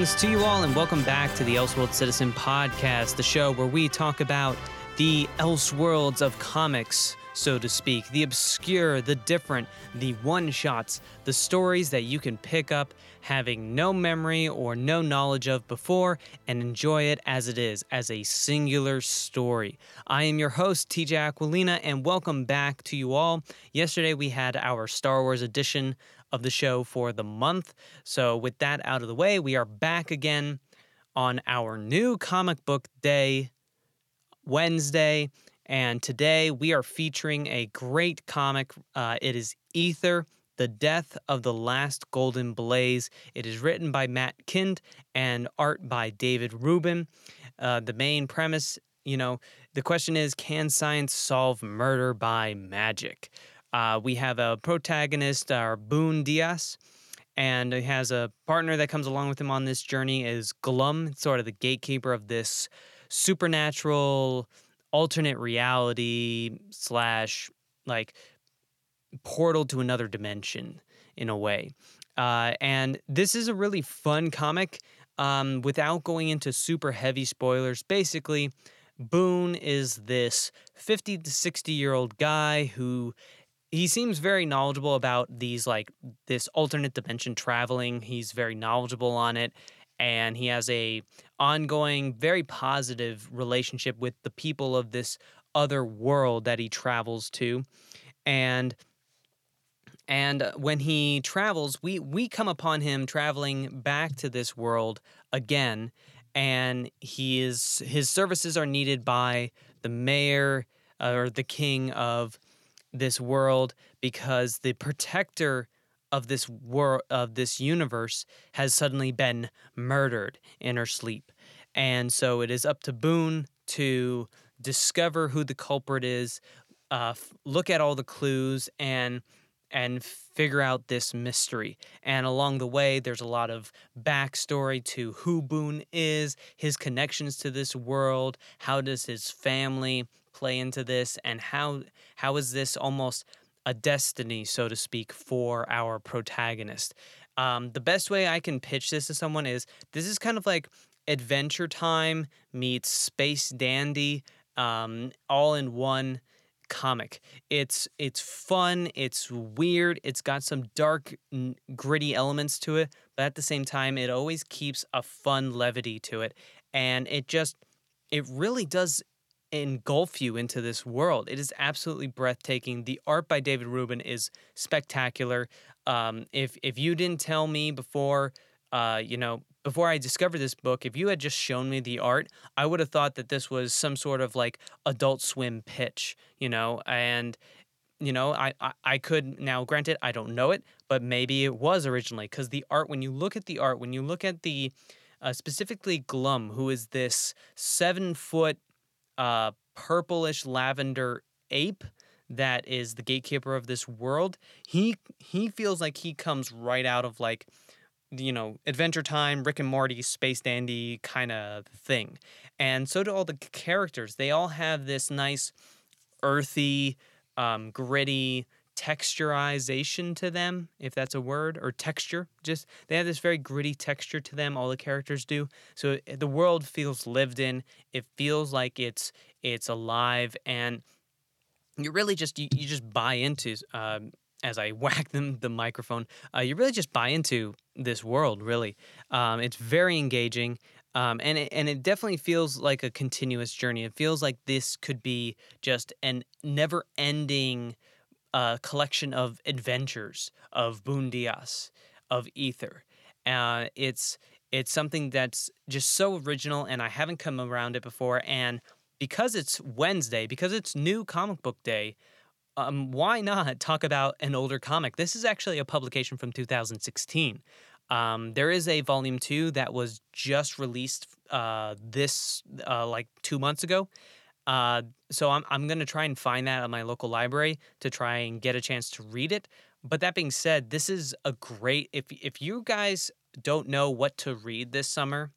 Greetings to you all, and welcome back to the Elseworld Citizen podcast, the show where we talk about the Elseworlds of comics, so to speak, the obscure, the different, the one shots, the stories that you can pick up having no memory or no knowledge of before and enjoy it as it is, as a singular story. I am your host, TJ Aquilina, and welcome back to you all. Yesterday we had our Star Wars edition of the show for the month. So, with that out of the way, we are back again on our new comic book day, Wednesday. And today we are featuring a great comic. Uh, it is Ether, The Death of the Last Golden Blaze. It is written by Matt Kindt and art by David Rubin. Uh, the main premise, you know, the question is can science solve murder by magic? Uh, we have a protagonist, our Boone Diaz, and he has a partner that comes along with him on this journey is Glum, sort of the gatekeeper of this supernatural alternate reality slash like portal to another dimension in a way. Uh, and this is a really fun comic um, without going into super heavy spoilers. Basically, Boone is this 50 to 60 year old guy who he seems very knowledgeable about these like this alternate dimension traveling. He's very knowledgeable on it and he has a ongoing very positive relationship with the people of this other world that he travels to. And and when he travels we we come upon him traveling back to this world again and he is his services are needed by the mayor uh, or the king of this world because the protector of this world of this universe has suddenly been murdered in her sleep. And so it is up to Boone to discover who the culprit is, uh, look at all the clues, and and figure out this mystery. And along the way, there's a lot of backstory to who Boone is, his connections to this world, how does his family play into this and how how is this almost a destiny so to speak for our protagonist? Um, the best way i can pitch this to someone is this is kind of like adventure time meets space dandy um, all in one comic. It's it's fun it's weird it's got some dark gritty elements to it but at the same time it always keeps a fun levity to it. And it just it really does engulf you into this world. It is absolutely breathtaking. The art by David Rubin is spectacular. Um, if if you didn't tell me before, uh, you know, before I discovered this book, if you had just shown me the art, I would have thought that this was some sort of like Adult Swim pitch, you know, and you know, I, I, I could now, granted, I don't know it, but maybe it was originally because the art, when you look at the art, when you look at the uh, specifically Glum, who is this seven foot uh, purplish lavender ape that is the gatekeeper of this world. He he feels like he comes right out of like you know Adventure Time, Rick and Morty, Space Dandy kind of thing, and so do all the characters. They all have this nice earthy, um, gritty texturization to them, if that's a word, or texture. Just they have this very gritty texture to them. All the characters do. So eh, the world feels lived in. It feels like it's it's alive, and you really just you, you just buy into. Um, as I whack them the microphone, uh, you really just buy into this world. Really, um, it's very engaging. Um, and it, and it definitely feels like a continuous journey. It feels like this could be just an never-ending a collection of adventures of Boone Diaz, of Ether. Uh, it's it's something that's just so original, and I haven't come around it before. And because it's Wednesday, because it's New Comic Book Day, um, why not talk about an older comic? This is actually a publication from 2016. Um, there is a volume two that was just released uh, this uh, like two months ago, uh, so I'm I'm gonna try and find that at my local library to try and get a chance to read it. But that being said, this is a great if if you guys don't know what to read this summer,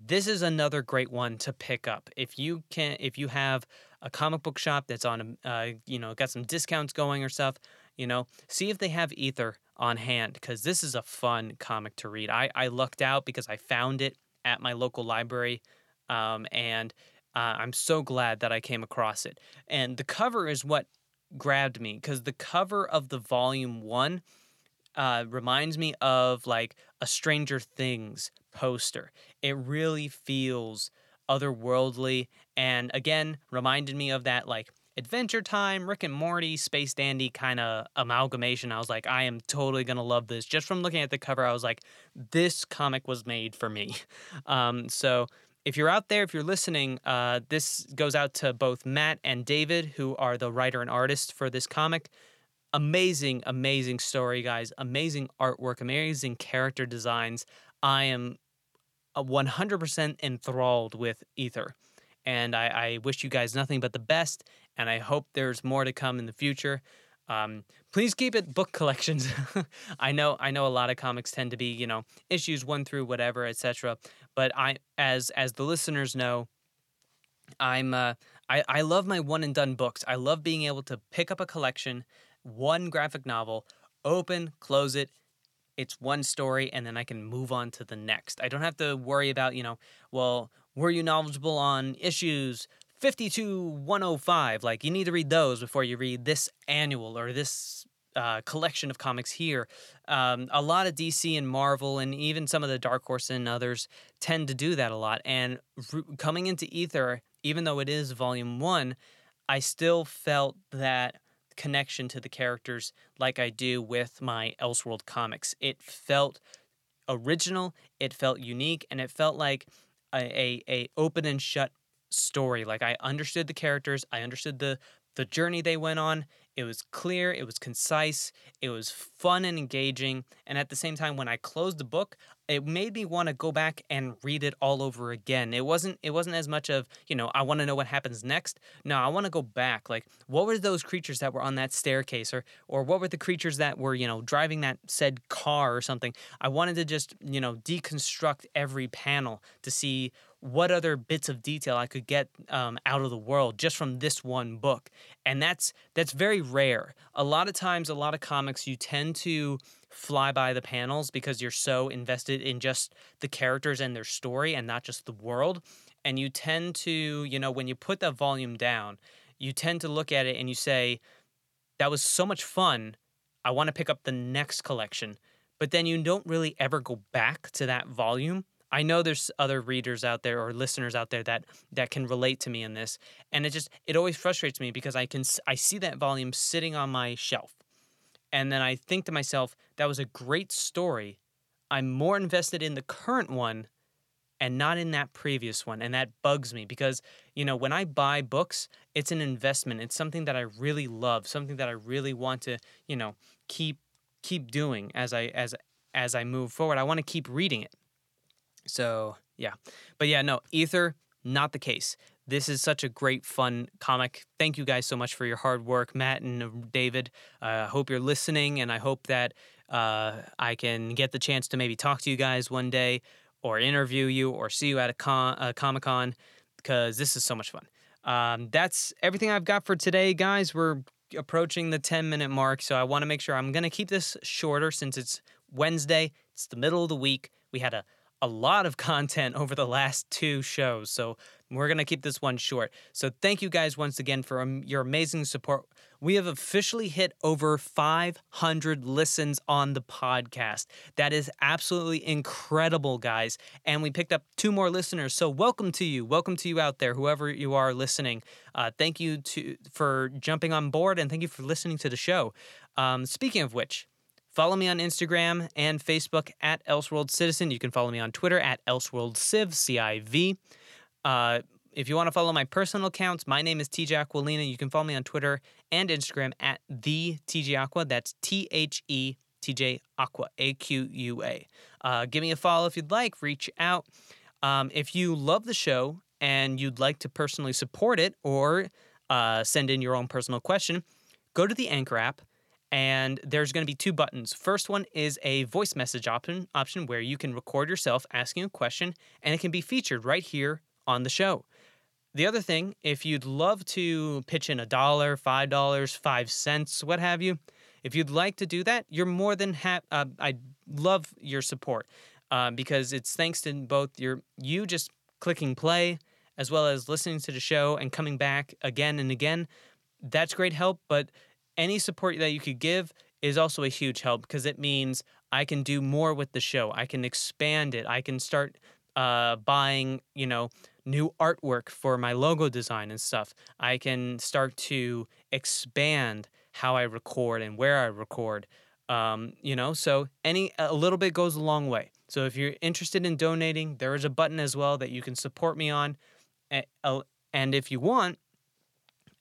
this is another great one to pick up. If you can, if you have a comic book shop that's on, a, uh, you know, got some discounts going or stuff, you know, see if they have Ether on hand because this is a fun comic to read. I, I lucked out because I found it at my local library, um, and uh, I'm so glad that I came across it. And the cover is what grabbed me because the cover of the volume one uh, reminds me of like a Stranger Things poster. It really feels otherworldly and again reminded me of that like Adventure Time, Rick and Morty, Space Dandy kind of amalgamation. I was like, I am totally gonna love this. Just from looking at the cover, I was like, this comic was made for me. Um, so if you're out there, if you're listening, uh, this goes out to both Matt and David, who are the writer and artist for this comic. Amazing, amazing story, guys. Amazing artwork, amazing character designs. I am 100% enthralled with Ether. And I, I wish you guys nothing but the best and I hope there's more to come in the future. Um, please keep it book collections. I know I know a lot of comics tend to be you know issues one through whatever etc. But I as as the listeners know, I'm uh, I I love my one and done books. I love being able to pick up a collection, one graphic novel, open, close it. It's one story, and then I can move on to the next. I don't have to worry about you know well were you knowledgeable on issues 52 105 like you need to read those before you read this annual or this uh, collection of comics here. Um, a lot of dc and marvel and even some of the dark horse and others tend to do that a lot. And r- coming into ether even though it is volume one i still felt that connection to the characters like i do with my elseworld comics. It felt original it felt unique and it felt like a, a, a open and shut story. Like I understood the characters, I understood the the journey they went on. It was clear, it was concise, it was fun and engaging, and at the same time when I closed the book, it made me want to go back and read it all over again. It wasn't it wasn't as much of, you know, I want to know what happens next. No, I want to go back. Like what were those creatures that were on that staircase or or what were the creatures that were, you know, driving that said car or something? I wanted to just, you know, deconstruct every panel to see what other bits of detail I could get um, out of the world just from this one book. And that's that's very rare. A lot of times, a lot of comics, you tend to fly by the panels because you're so invested in just the characters and their story and not just the world. And you tend to, you know, when you put that volume down, you tend to look at it and you say, that was so much fun. I want to pick up the next collection. But then you don't really ever go back to that volume I know there's other readers out there or listeners out there that that can relate to me in this, and it just it always frustrates me because I can I see that volume sitting on my shelf, and then I think to myself that was a great story. I'm more invested in the current one and not in that previous one and that bugs me because you know when i buy books it's an investment. It's something that i really love something that i really want to you know keep keep doing as i as as i move forward. I want to keep reading it so yeah, but yeah, no, Ether, not the case. This is such a great, fun comic. Thank you guys so much for your hard work, Matt and uh, David. I uh, hope you're listening, and I hope that uh, I can get the chance to maybe talk to you guys one day, or interview you, or see you at a, con- a Comic Con, because this is so much fun. Um, that's everything I've got for today, guys. We're approaching the 10 minute mark, so I want to make sure I'm going to keep this shorter since it's Wednesday. It's the middle of the week. We had a a lot of content over the last two shows. So we're going to keep this one short. So thank you guys once again for your amazing support. We have officially hit over 500 listens on the podcast. That is absolutely incredible, guys. And we picked up two more listeners. So welcome to you. Welcome to you out there, whoever you are listening. Uh, thank you to for jumping on board and thank you for listening to the show. Um, speaking of which, Follow me on Instagram and Facebook at Elseworld Citizen. You can follow me on Twitter at Elseworld Civ, C I V. Uh, if you want to follow my personal accounts, my name is TJ Aquilina. You can follow me on Twitter and Instagram at the TJ Aqua. That's T H E T J Aqua, A Q U A. Uh, give me a follow if you'd like. Reach out. Um, if you love the show and you'd like to personally support it or uh, send in your own personal question, go to the Anchor app and there's going to be two buttons. First one is a voice message option option where you can record yourself asking a question and it can be featured right here on the show. The other thing, if you'd love to pitch in a dollar, five dollars, five cents, what have you, if you'd like to do that, you're more than happy. Uh, I love your support uh, because it's thanks to both your you just clicking play as well as listening to the show and coming back again and again. That's great help, but any support that you could give is also a huge help because it means I can do more with the show. I can expand it. I can start uh, buying, you know, new artwork for my logo design and stuff. I can start to expand how I record and where I record. Um, you know, so any a little bit goes a long way. So if you're interested in donating, there is a button as well that you can support me on. And if you want,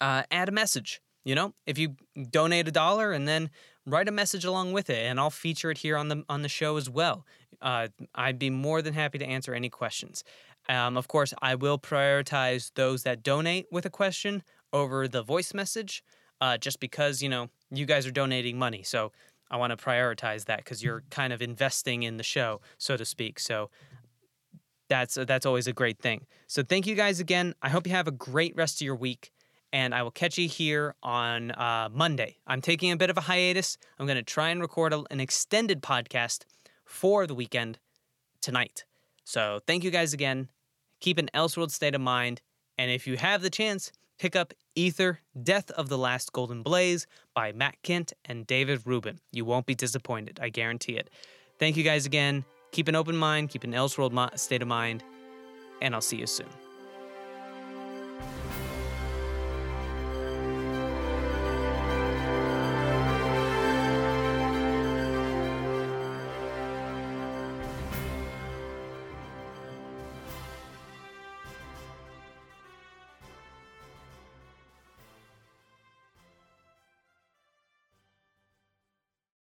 uh, add a message. You know, if you donate a dollar and then write a message along with it, and I'll feature it here on the on the show as well. Uh, I'd be more than happy to answer any questions. Um, of course, I will prioritize those that donate with a question over the voice message, uh, just because you know you guys are donating money. So I want to prioritize that because you're kind of investing in the show, so to speak. So that's that's always a great thing. So thank you guys again. I hope you have a great rest of your week and I will catch you here on uh, Monday. I'm taking a bit of a hiatus. I'm going to try and record a, an extended podcast for the weekend tonight. So thank you guys again. Keep an Elseworld state of mind. And if you have the chance, pick up Ether Death of the Last Golden Blaze by Matt Kindt and David Rubin. You won't be disappointed. I guarantee it. Thank you guys again. Keep an open mind, keep an Elseworld state of mind, and I'll see you soon.